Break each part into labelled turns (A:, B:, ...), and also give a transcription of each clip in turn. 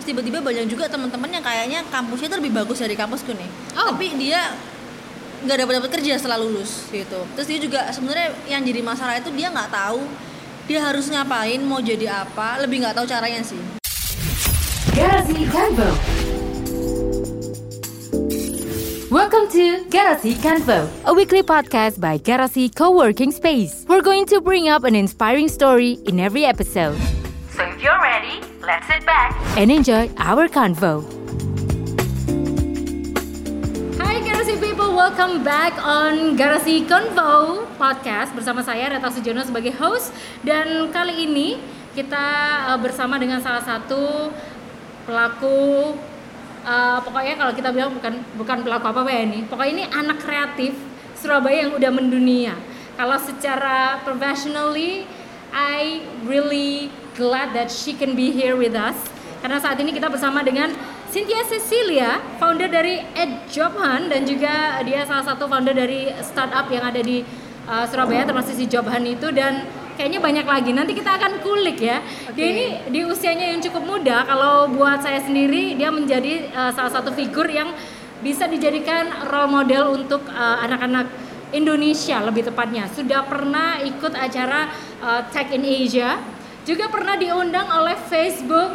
A: Terus tiba-tiba banyak juga teman-teman yang kayaknya kampusnya tuh lebih bagus dari kampusku nih
B: Oh.
A: tapi dia nggak dapat dapat kerja setelah lulus gitu terus dia juga sebenarnya yang jadi masalah itu dia nggak tahu dia harus ngapain mau jadi apa lebih nggak tahu caranya sih
C: Garasi Convo. Welcome to Garasi Convo, a weekly podcast by Garasi Co-working Space. We're going to bring up an inspiring story in every episode. So if you're ready, let's sit back. And enjoy our convo.
B: Hai Garasi People, welcome back on Garasi Convo Podcast bersama saya Reta Sujono sebagai host. Dan kali ini kita uh, bersama dengan salah satu pelaku uh, pokoknya kalau kita bilang bukan bukan pelaku apa apa ya ini. Pokoknya ini anak kreatif Surabaya yang udah mendunia. Kalau secara professionally I really glad that she can be here with us karena saat ini kita bersama dengan Cynthia Cecilia, founder dari Ed Job Hunt dan juga dia salah satu founder dari startup yang ada di uh, Surabaya termasuk si Job Hunt itu dan kayaknya banyak lagi. Nanti kita akan kulik ya. Dia ini di usianya yang cukup muda. Kalau buat saya sendiri dia menjadi uh, salah satu figur yang bisa dijadikan role model untuk uh, anak-anak Indonesia lebih tepatnya. Sudah pernah ikut acara uh, Tech in Asia, juga pernah diundang oleh Facebook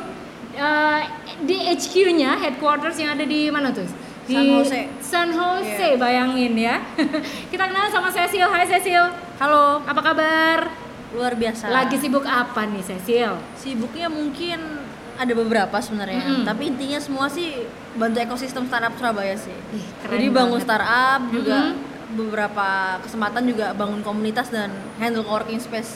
B: uh, di HQ-nya, headquarters yang ada di mana tuh? Di
A: San Jose.
B: San Jose,
A: Iya.
B: bayangin ya. Kita kenal sama Cecil. Hai Cecil.
A: halo
B: Apa kabar?
A: luar biasa
B: Lagi sibuk apa nih Cecil?
A: sibuknya mungkin ada beberapa sebenarnya
B: Mm-mm.
A: tapi intinya semua sih bantu ekosistem startup Surabaya sih
B: Ih, keren
A: jadi bangun
B: banget.
A: startup juga
B: Mm-mm.
A: beberapa kesempatan juga bangun komunitas dan handle coworking space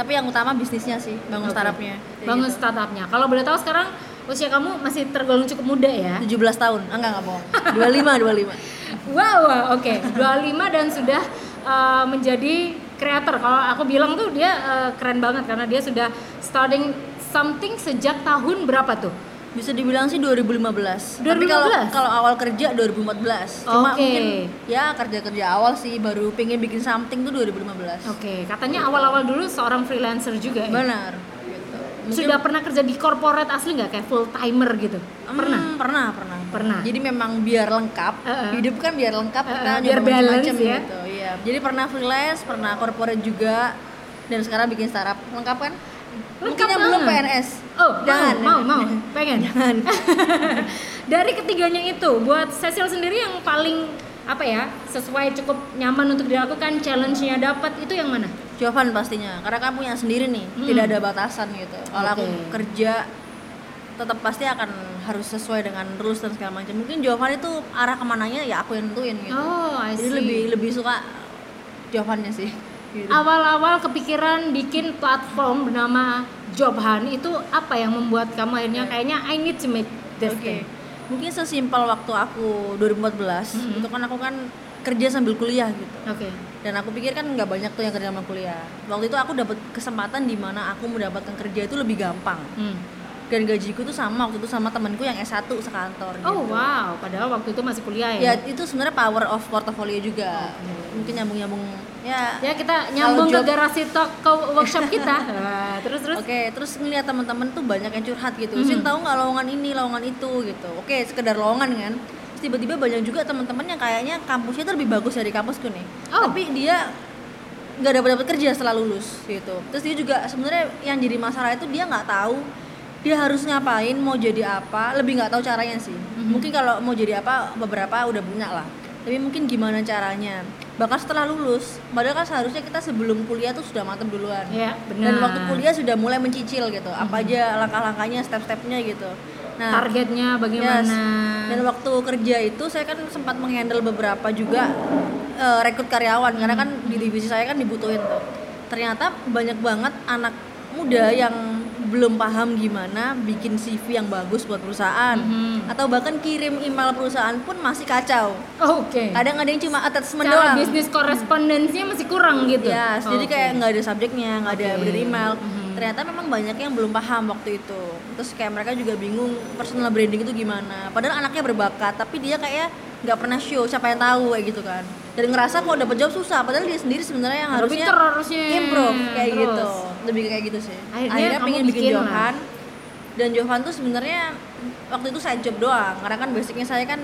A: tapi yang utama bisnisnya sih bangun
B: Oke.
A: startupnya
B: Bangun
A: gitu.
B: startupnya. Kalau boleh tahu sekarang usia kamu masih tergolong cukup muda ya?
A: 17 tahun ah, enggak enggak bohong 25 25
B: Wow, wow, oke. 25 dan sudah uh, menjadi creator. Kalau aku bilang tuh dia uh, keren banget karena dia sudah starting something sejak tahun berapa tuh?
A: Bisa dibilang sih 2015 tapi
B: 2015?
A: kalau kalau awal kerja 2014 cuma
B: Oke.
A: mungkin ya kerja kerja awal sih baru pengen bikin something tuh 2015
B: Oke, katanya awal-awal dulu seorang freelancer juga ya?
A: benar gitu. Mungkin-
B: Sudah pernah kerja di corporate asli nggak kayak full timer gitu? Pernah?
A: Hmm, pernah, pernah.
B: Pernah.
A: Jadi memang biar lengkap,
B: Uh-uh.
A: hidup kan biar lengkap
B: Uh-uh,
A: kita
B: biar balance
A: macam-macam
B: ya.
A: gitu. Iya. Jadi pernah freelance, pernah corporate juga dan sekarang bikin startup. Lengkap kan? Mungkin
B: Lengkap
A: yang belum. PNS.
B: Oh,
A: Jangan.
B: mau, mau, mau, pengen.
A: Jangan.
B: Dari ketiganya itu, buat Cecil sendiri yang paling apa ya sesuai cukup nyaman untuk dilakukan, challenge-nya dapat itu yang mana?
A: Jawaban pastinya, karena kamu yang sendiri nih,
B: Hmm.
A: tidak ada batasan gitu. Kalau aku
B: Oke.
A: kerja tetap pasti akan harus sesuai dengan rules dan segala macam. Mungkin jawaban itu arah ke mananya ya aku yang nentuin gitu.
B: Oh, I
A: Jadi
B: see.
A: lebih lebih suka jawabannya sih. Gitu.
B: Awal-awal kepikiran bikin platform bernama Job Hunt itu apa yang membuat kamu akhirnya kayaknya I need to make this
A: Oke.
B: thing?
A: Mungkin sesimpel waktu aku 2014
B: Mhm.
A: itu kan aku kan kerja sambil kuliah gitu.
B: Oke.
A: Dan aku pikir kan nggak banyak tuh yang kerja sambil kuliah. Waktu itu aku dapat kesempatan di mana aku mendapatkan kerja itu lebih gampang.
B: Hmm.
A: Dan gajiku tuh sama waktu itu sama temanku yang S1 sekantor
B: Oh
A: gitu.
B: wow, padahal waktu itu masih kuliah
A: Ya
B: ya.
A: itu sebenarnya power of portfolio juga. Mungkin nyambung-nyambung ya.
B: Ya kita nyambung ke garasi talk ke workshop kita. Nah, terus terus.
A: Oke, terus ngeliat teman-teman tuh banyak yang curhat gitu.
B: Mhm.
A: Sin tahu nggak lowongan ini, lowongan itu gitu. Oke, sekedar lowongan kan. Terus tiba-tiba banyak juga teman-teman yang kayaknya kampusnya tuh lebih bagus dari kampusku nih.
B: Oh.
A: Tapi dia nggak dapat dapat kerja setelah lulus gitu. Terus dia juga sebenarnya yang jadi masalah itu dia nggak tahu dia harus ngapain, mau jadi apa, lebih nggak tahu caranya sih.
B: Mhm.
A: Mungkin kalau mau jadi apa beberapa udah punya lah. Tapi mungkin gimana caranya? Bahkan setelah lulus, padahal kan seharusnya kita sebelum kuliah tuh sudah matang duluan
B: Ya, benar.
A: dan waktu kuliah sudah mulai mencicil gitu apa aja langkah-langkahnya step-stepnya gitu nah
B: targetnya
A: yes.
B: bagaimana?
A: dan waktu kerja itu saya kan sempat menghandle beberapa juga eh, rekrut karyawan karena kan di divisi saya kan dibutuhin tuh ternyata banyak banget anak muda yang belum paham gimana bikin CV yang bagus buat perusahaan
B: Mhm.
A: atau bahkan kirim email perusahaan pun masih kacau
B: Oh, Oke.
A: kadang ada yang cuma attachment
B: Cara
A: doang
B: bisnis korespondensinya masih kurang gitu.
A: Yes, jadi
B: Oke.
A: kayak nggak ada subjeknya, nggak ada bener email.
B: Mhm.
A: Ternyata memang banyak yang belum paham waktu itu. Terus kayak mereka juga bingung personal branding itu gimana. Padahal anaknya berbakat, tapi dia kayak nggak pernah show siapa yang tahu kayak gitu kan. Dan ngerasa kalau dapet job susah, padahal dia sendiri sebenarnya yang harusnya
B: harusnya.
A: improve kayak
B: Terus.
A: gitu. Lebih kayak gitu sih.
B: Akhirnya kamu
A: pengen bikin
B: bikin lah.
A: johan dan Jovan tuh sebenarnya waktu itu side job doang karena kan basicnya saya kan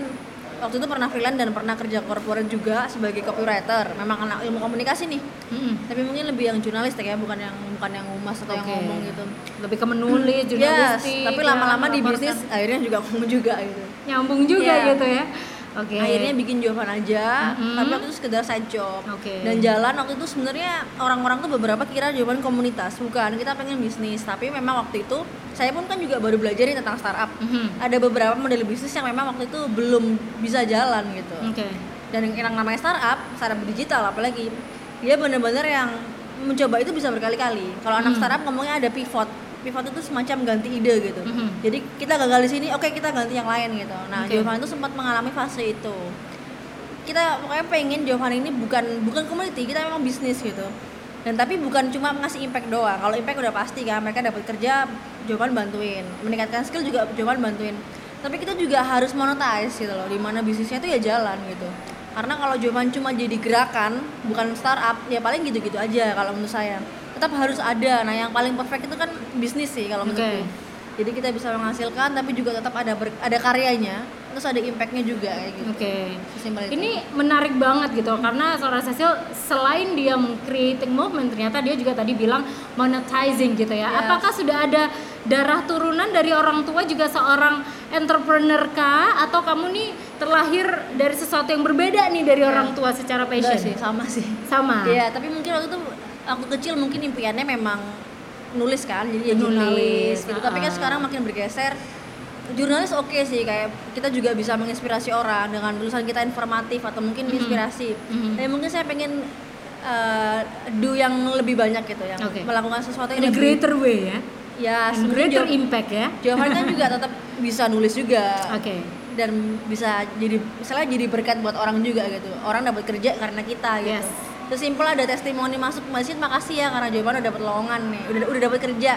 A: waktu itu pernah freelance dan pernah kerja corporate juga sebagai copywriter memang anak ilmu komunikasi nih
B: Mm-mm.
A: tapi mungkin lebih yang jurnalistik ya bukan yang bukan yang humas atau yang
B: Oke.
A: ngomong gitu
B: lebih ke menulis
A: yes
B: jurnalistik
A: tapi
B: ya,
A: lama-lama di
B: melaporkan.
A: bisnis akhirnya juga ngomong juga gitu
B: nyambung juga
A: Iya.
B: gitu ya oke
A: akhirnya bikin Jovan aja
B: Mhm.
A: tapi waktu itu sekedar side job
B: Oke.
A: dan jalan waktu itu sebenarnya orang-orang tuh beberapa kira Jovan komunitas bukan kita pengen bisnis tapi memang waktu itu saya pun kan juga baru belajar nih tentang startup
B: Mhm.
A: ada beberapa model bisnis yang memang waktu itu belum bisa jalan gitu
B: oke
A: dan yang, namanya startup startup digital apalagi dia bener-bener yang mencoba itu bisa berkali-kali kalau anak
B: Hmm.
A: startup ngomongnya ada pivot pivot itu semacam ganti ide gitu.
B: Mhm.
A: jadi kita gagal di sini oke kita ganti yang lain gitu. Nah
B: Oke.
A: Jovan itu sempat mengalami fase itu. Kita pokoknya pengen Jovan ini bukan bukan community kita memang bisnis gitu. Dan tapi bukan cuma ngasih impact doang. Kalau impact udah pasti kan mereka dapat kerja Jovan bantuin. Meningkatkan skill juga Jovan bantuin. Tapi kita juga harus monetize gitu loh di mana bisnisnya itu ya jalan gitu. Karena kalau Jovan cuma jadi gerakan bukan startup ya paling gitu-gitu aja kalau menurut saya tetap harus ada nah yang paling perfect itu kan bisnis sih kalau menurutku jadi kita bisa menghasilkan tapi juga tetap ada ber- ada karyanya terus ada impactnya juga kayak gitu
B: Oke.
A: Sesimpel itu.
B: Ini menarik banget gitu karena seorang Cecil selain dia creating movement ternyata dia juga tadi bilang monetizing gitu ya.
A: Yes.
B: Apakah sudah ada darah turunan dari orang tua juga seorang entrepreneur kah atau kamu nih terlahir dari sesuatu yang berbeda nih dari orang tua secara
A: Enggak
B: passion?
A: sih sama sih
B: Sama.
A: Iya, tapi mungkin waktu itu aku kecil mungkin impiannya memang nulis kan, jadi ya
B: Nulis,
A: jurnalis gitu. Tapi kan
B: ah.
A: sekarang makin bergeser. Jurnalis oke sih, kayak kita juga bisa menginspirasi orang dengan tulisan kita informatif atau mungkin inspirasi.
B: Mhm.
A: Tapi mungkin saya pengen eh, do yang lebih banyak gitu, yang
B: Oke.
A: melakukan sesuatu yang lebih
B: greater way ya.
A: ya
B: In
A: sebenarnya
B: greater
A: Jo-
B: impact ya.
A: Johan kan juga tetap bisa nulis juga
B: Oke.
A: dan bisa jadi misalnya jadi berkat buat orang juga gitu orang dapat kerja karena kita gitu
B: Yes.
A: Sesimpel ada testimoni masuk ke masjid makasih ya karena Jovan udah dapat lowongan nih. Udah udah dapat kerja.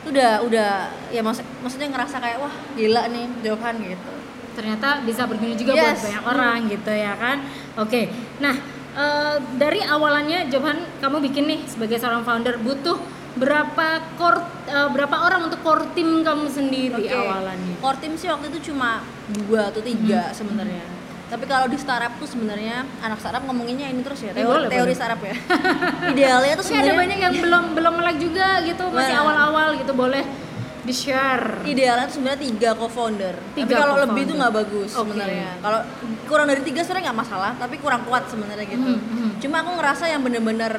A: Itu udah udah ya maksud maksudnya ngerasa kayak wah gila nih Jovan gitu.
B: Ternyata bisa berguna juga buat
A: Yes.
B: banyak orang gitu ya kan? Oke. Nah eh, dari awalannya Johan kamu bikin nih sebagai seorang founder butuh berapa core eh, berapa orang untuk core tim kamu sendiri
A: Oke.
B: awalannya?
A: Core team sih waktu itu cuma dua atau tiga
B: Hmm.
A: sebenarnya tapi kalau di startup tuh sebenarnya anak startup ngomonginnya ini terus ya
B: Eh,
A: teori,
B: boleh,
A: teori
B: boleh.
A: startup ya. Idealnya tuh
B: tapi ada
A: sebenarnya
B: banyak yang belum belum melek juga gitu masih
A: Nah.
B: awal-awal gitu boleh di share
A: idealnya tuh sebenarnya tiga co-founder. Tapi kalau lebih tuh nggak bagus
B: Oke.
A: sebenarnya. Kalau kurang dari tiga sebenarnya nggak masalah tapi kurang kuat sebenarnya gitu.
B: Mhm, mhm.
A: cuma aku ngerasa yang bener-bener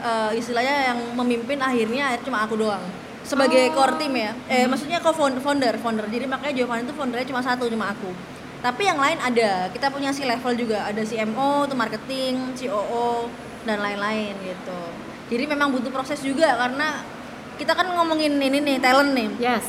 A: eh, istilahnya yang memimpin akhirnya cuma aku doang. Sebagai
B: Oh.
A: core team ya. Eh maksudnya co-founder founder. Founder jadi makanya Jovan itu foundernya cuma satu cuma aku tapi yang lain ada. Kita punya si level juga. Ada CMO tuh marketing COO dan lain-lain gitu. Jadi memang butuh proses juga karena kita kan ngomongin ini nih talent nih.
B: Yes.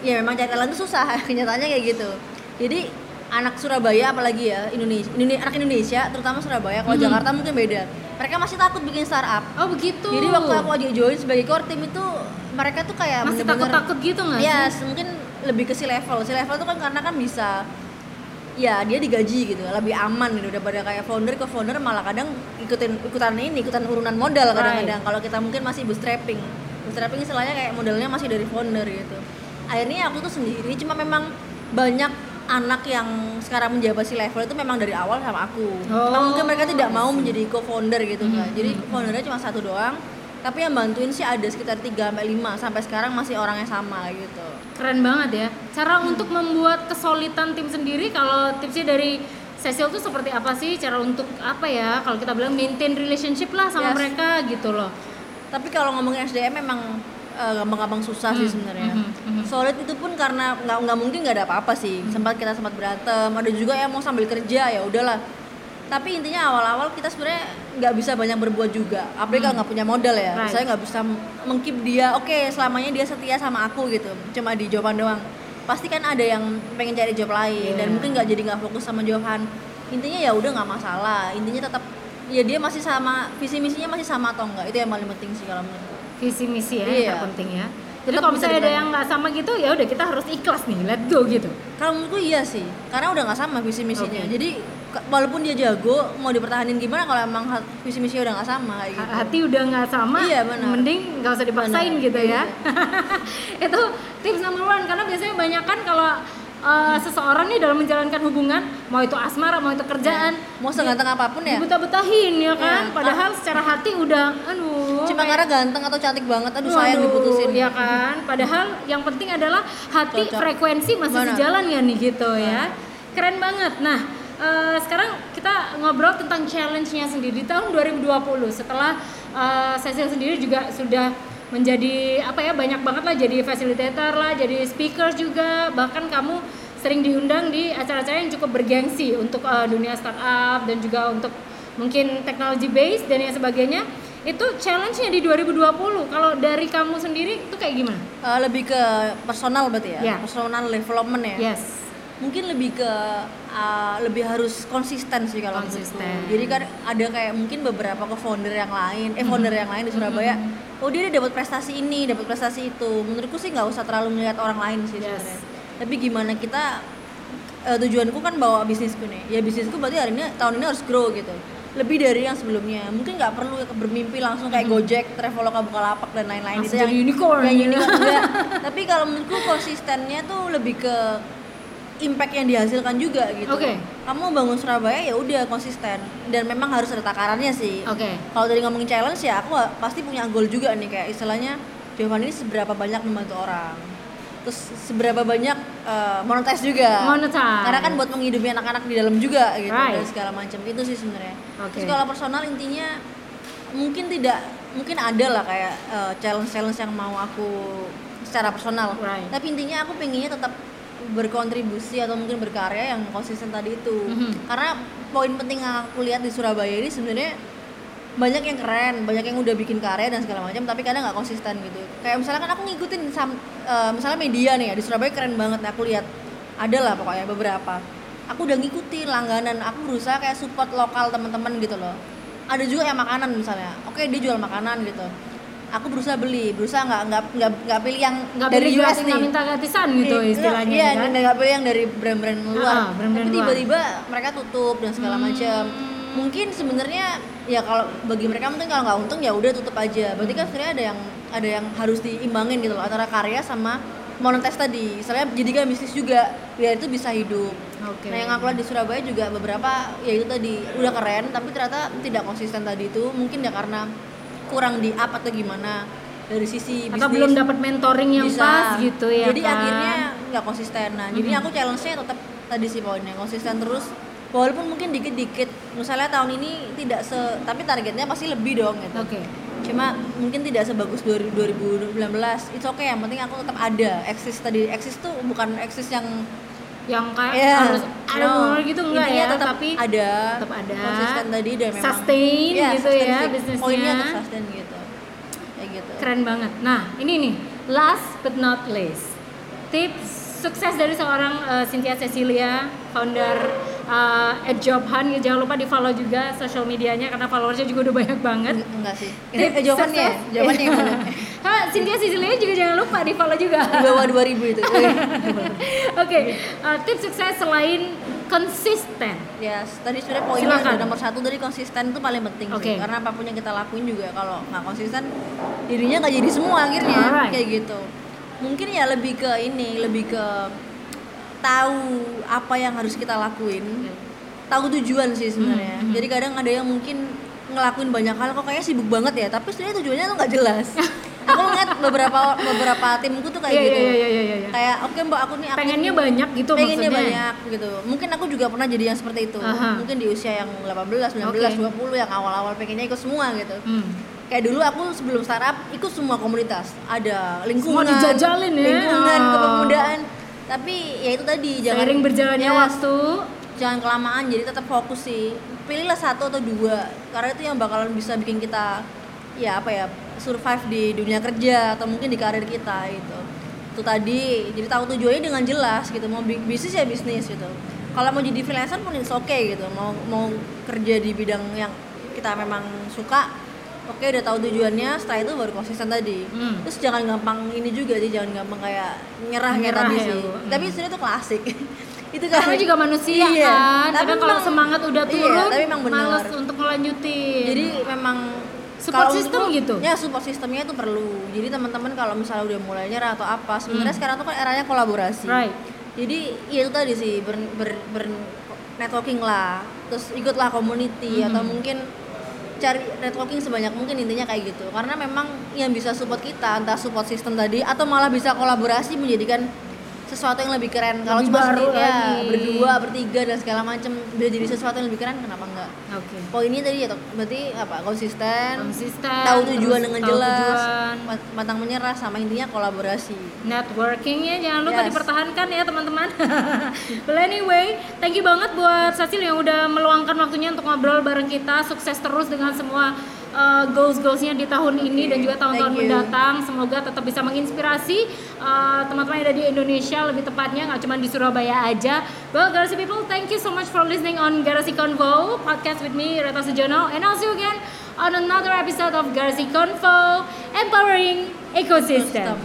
A: Ya memang cari talent itu susah. Kenyataannya kayak gitu. Jadi anak Surabaya apalagi ya Indonesia, Indone- anak Indonesia terutama Surabaya kalau
B: Mhm.
A: Jakarta mungkin beda. Mereka masih takut bikin startup.
B: Oh begitu.
A: Jadi waktu aku aja join sebagai core team itu mereka tuh kayak
B: masih
A: bener-bener-
B: takut-takut gitu nggak
A: ya
B: sih?
A: mungkin lebih ke si level. Si level tuh kan karena kan bisa ya dia digaji gitu lebih aman gitu daripada kayak founder ke founder malah kadang ikutin ikutan ini ikutan urunan modal kadang-kadang. Kalau kita mungkin masih bootstrapping. Bootstrapping istilahnya kayak modalnya masih dari founder gitu. Akhirnya aku tuh sendiri cuma memang banyak anak yang sekarang menjabat si level itu memang dari awal sama aku. Cuma
B: Oh,
A: mungkin mereka tidak mau menjadi co-founder gitu kan
B: Mhm,
A: jadi
B: mhm.
A: foundernya cuma satu doang tapi yang bantuin sih ada sekitar 3 sampai 5 sampai sekarang masih orangnya sama gitu.
B: keren banget ya cara untuk membuat kesulitan tim sendiri kalau tipsnya dari Cecil tuh seperti apa sih cara untuk apa ya kalau kita bilang maintain relationship lah sama
A: Yes.
B: mereka gitu loh
A: Tapi kalau ngomongin SDM memang eh, gampang-gampang susah sih
B: Hmm,
A: sebenarnya.
B: mhm, mhm.
A: Solid itu pun karena nggak nggak mungkin nggak ada apa-apa sih.
B: Hmm.
A: Sempat kita sempat berantem, ada juga yang mau sambil kerja ya udahlah. Tapi intinya awal-awal kita sebenarnya nggak bisa banyak berbuat juga. Apalagi kalau nggak punya modal ya.
B: Hmm. Right.
A: Saya nggak bisa mengkip dia. Oke, selamanya dia setia sama aku gitu. Cuma di jawaban doang. Pasti kan ada yang pengen cari job lain dan
B: Yeah.
A: mungkin nggak jadi nggak fokus sama Johan. Intinya ya udah nggak masalah. Intinya tetap ya dia masih sama visi misinya masih sama atau enggak itu yang paling penting sih kalau menurutku
B: visi misi ya
A: Iya.
B: yang terpenting ya jadi kalau misalnya ada yang nggak sama gitu ya udah kita harus ikhlas nih let go gitu
A: kalau menurutku iya sih karena udah nggak sama visi misinya
B: Oke.
A: jadi walaupun dia jago mau dipertahanin gimana kalau emang visi misi udah nggak sama kayak gitu.
B: Hati udah nggak sama
A: Iya, benar.
B: mending nggak usah dipaksain
A: Benar.
B: gitu ya. Itu tips number one karena biasanya banyak kan kalau uh, seseorang nih dalam menjalankan hubungan mau itu asmara mau itu kerjaan
A: mau seganteng apa pun ya.
B: dibetah-betahin ya kan?
A: Iya.
B: padahal secara hati udah aduh
A: cuma
B: kayak-
A: karena ganteng atau cantik banget aduh sayang
B: Waduh,
A: diputusin.
B: ya kan? Padahal yang penting adalah hati
A: Cocok.
B: frekuensi masih
A: Benar.
B: sejalan ya nih gitu ya. Keren banget. Nah eh, sekarang kita ngobrol tentang challenge-nya sendiri. Di tahun 2020 setelah eh, Cecil sendiri juga sudah menjadi apa ya banyak banget lah. Jadi facilitator lah jadi speaker juga. Bahkan kamu sering diundang di acara-acara yang cukup bergengsi untuk eh, dunia startup dan juga untuk mungkin technology base dan yang sebagainya. Itu challenge-nya di 2020 kalau dari kamu sendiri itu kayak gimana?
A: Eh, lebih ke personal berarti ya?
B: Ya.
A: personal development ya?
B: Yes
A: mungkin lebih ke uh, lebih harus konsisten sih kalau menurutku.
B: Konsisten.
A: jadi kan ada kayak mungkin beberapa ke founder yang lain eh founder yang lain di Surabaya oh dia dapat prestasi ini dapat prestasi itu. Menurutku sih nggak usah terlalu melihat orang lain sih
B: Yes.
A: sebenarnya. Tapi gimana kita eh, tujuanku kan bawa bisnisku nih. Ya bisnisku berarti hari ini tahun ini harus grow gitu. Lebih dari yang sebelumnya. Mungkin nggak perlu bermimpi langsung kayak Gojek, Traveloka, Bukalapak dan lain-lain itu
B: jadi unicorn.
A: yang unicorn tapi kalau menurutku konsistennya tuh lebih ke impact yang dihasilkan juga gitu.
B: Oke.
A: Kamu bangun Surabaya ya udah konsisten dan memang harus ada takarannya sih.
B: Oke.
A: Kalau dari ngomongin challenge ya aku pasti punya goal juga nih kayak istilahnya Jovan ini seberapa banyak membantu orang. Terus seberapa banyak eh, monetize juga.
B: Monetize.
A: Karena kan buat menghidupi anak-anak di dalam juga gitu
B: Right.
A: dan segala macam itu sih sebenarnya.
B: Oke.
A: Terus kalau personal intinya mungkin tidak mungkin ada lah kayak eh, challenge-challenge yang mau aku secara personal.
B: Right.
A: Tapi intinya aku pengennya tetap berkontribusi atau mungkin berkarya yang konsisten tadi itu.
B: Mhm.
A: Karena poin penting yang aku lihat di Surabaya ini sebenarnya banyak yang keren, banyak yang udah bikin karya dan segala macam, tapi kadang nggak konsisten gitu. Kayak misalnya kan aku ngikutin sam- eh, misalnya media nih ya di Surabaya keren banget, aku lihat ada lah pokoknya beberapa. Aku udah ngikutin langganan, aku berusaha kayak support lokal teman-teman gitu loh. Ada juga yang makanan misalnya, oke dia jual makanan gitu. Aku berusaha beli, berusaha nggak nggak nggak nggak pilih yang
B: Nggak
A: dari
B: pilih
A: US nih.
B: nggak minta gratisan gitu
A: Iya,
B: istilahnya
A: iya,
B: kan?
A: nggak pilih yang dari brand-brand luar.
B: Ah, brand-brand
A: Tapi
B: luar.
A: tiba-tiba mereka tutup dan segala macam. Mungkin sebenarnya ya kalau bagi mereka mungkin kalau nggak untung ya udah tutup aja. Berarti kan sebenarnya ada yang ada yang harus diimbangin gitu loh antara karya sama monetize tadi. Misalnya jadikan bisnis juga biar itu bisa hidup.
B: Oke.
A: Nah yang aku lihat di Surabaya juga beberapa ya itu tadi udah keren tapi ternyata tidak konsisten tadi itu mungkin ya karena kurang di up atau gimana dari sisi bisnis
B: Atau belum dapat mentoring yang
A: bisa.
B: pas gitu ya
A: jadi
B: kan?
A: akhirnya nggak konsisten nah jadi aku challenge-nya tetap tadi sih poinnya konsisten terus walaupun mungkin dikit-dikit misalnya tahun ini tidak se tapi targetnya pasti lebih dong gitu
B: Oke.
A: cuma mungkin tidak sebagus 2000 2019 itu oke yang penting aku tetap ada eksis tadi eksis tuh bukan eksis yang
B: yang kayak
A: ya
B: harus ada
A: no.
B: gitu enggak
A: Intinya
B: ya?
A: tetap
B: tapi
A: ada.
B: tetap ada.
A: konsisten tadi dan memang
B: Sustain
A: Iya,
B: gitu
A: sustain
B: ya bisnisnya.
A: poinnya tetap sustain gitu. Kayak gitu.
B: Keren banget. Nah ini nih. Last but not least. Tips sukses dari seorang uh, Cynthia Cecilia founder uh, at Jobhan. Ya jangan lupa di follow juga social medianya karena followersnya juga udah banyak banget.
A: Eng- enggak sih.
B: Tips
A: eh, jawabannya
B: sukses.
A: jawabannya yang mana
B: Ha, Cynthia Cecilia juga jangan lupa di follow juga
A: di bawah 2000 itu
B: Oke, uh, tips sukses selain konsisten.
A: Ya, tadi sebenarnya poinnya ada nomor satu dari konsisten itu paling penting
B: Oke.
A: sih. Karena apa pun yang kita lakuin juga kalau nggak konsisten, dirinya nggak jadi semua akhirnya
B: Alright.
A: kayak gitu. Mungkin ya lebih ke ini, lebih ke tahu apa yang harus kita lakuin, tahu tujuan sih sebenarnya.
B: Hmm, hmm.
A: Jadi kadang ada yang mungkin ngelakuin banyak hal kok kayaknya sibuk banget ya, tapi sebenarnya tujuannya tuh nggak jelas. aku ngeliat beberapa beberapa timku tuh kayak
B: Iya,
A: gitu.
B: iya, iya, iya, iya.
A: Kayak oke mbak aku nih aku
B: Pengennya banyak gitu
A: pengennya
B: maksudnya.
A: banyak gitu mungkin aku juga pernah jadi yang seperti itu
B: Aha.
A: mungkin di usia yang 18, 19,
B: Oke.
A: 20 yang awal-awal pengennya ikut semua gitu
B: Hmm.
A: kayak dulu aku sebelum startup ikut semua komunitas ada lingkungan
B: Semua dijajalin ya.
A: lingkungan
B: Oh.
A: kepemudaan tapi ya itu tadi jangan
B: Seiring berjalannya
A: Yes,
B: waktu,
A: jangan kelamaan jadi tetap fokus sih pilihlah satu atau dua karena itu yang bakalan bisa bikin kita ya apa ya survive di dunia kerja atau mungkin di karir kita gitu itu tadi jadi tahu tujuannya dengan jelas gitu mau bi- bisnis ya bisnis gitu kalau mau jadi freelancer pun it's okay gitu mau mau kerja di bidang yang kita memang suka oke udah tahu tujuannya setelah itu baru konsisten tadi
B: Hmm.
A: terus jangan gampang ini juga sih jangan gampang kayak nyerah kayak
B: Nyerah
A: tadi
B: ya,
A: sih
B: Bu.
A: tapi sebenarnya itu klasik itu kan
B: Karena juga manusia
A: Iya,
B: kan.
A: tapi
B: kalau semangat udah
A: iya,
B: turun,
A: tapi memang
B: males untuk ngelanjutin.
A: jadi memang
B: Support
A: kalau
B: system gitu?
A: ya support sistemnya itu perlu jadi teman-teman kalau misalnya udah mulai nyerah atau apa sebenarnya
B: Hmm.
A: sekarang tuh kan eranya kolaborasi
B: Right.
A: jadi ya itu tadi sih ber, ber- ber- networking lah terus ikutlah community
B: Hmm.
A: atau mungkin cari networking sebanyak mungkin intinya kayak gitu karena memang yang bisa support kita entah support system tadi atau malah bisa kolaborasi menjadikan sesuatu yang lebih keren kalau cuma
B: baru
A: sendiri ya berdua bertiga dan segala macam bisa jadi sesuatu yang lebih keren kenapa enggak
B: Oke.
A: poinnya tadi ya berarti apa konsisten
B: Konsisten,
A: tahu tujuan dengan
B: tahu
A: jelas
B: tujuan.
A: mat- matang menyerah sama intinya kolaborasi
B: Networkingnya jangan lupa
A: Yes.
B: dipertahankan ya teman-teman. well anyway, thank you banget buat Sasil yang udah meluangkan waktunya untuk ngobrol bareng kita. Sukses terus dengan semua uh, goals-goalsnya di tahun ini dan juga tahun-tahun mendatang. Semoga tetap bisa menginspirasi uh, teman-teman yang ada di Indonesia lebih tepatnya nggak cuma di Surabaya aja. Well, Garasi people, thank you so much for listening on Garasi Convo podcast with me Reta Sujono and I'll see you again on another episode of Garasi Convo Empowering Ecosystem.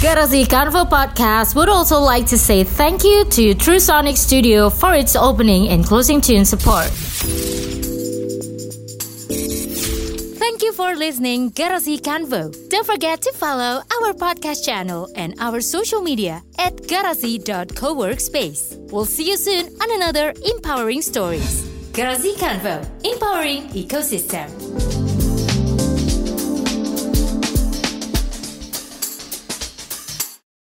C: Garasi Convo Podcast would also like to say thank you to True Sonic Studio for its opening and closing tune support. Listening Garasi Convo. Don't forget to follow our podcast channel and our social media at garasi.coworkspace. We'll see you soon on another empowering stories. Garasi Convo, empowering ecosystem.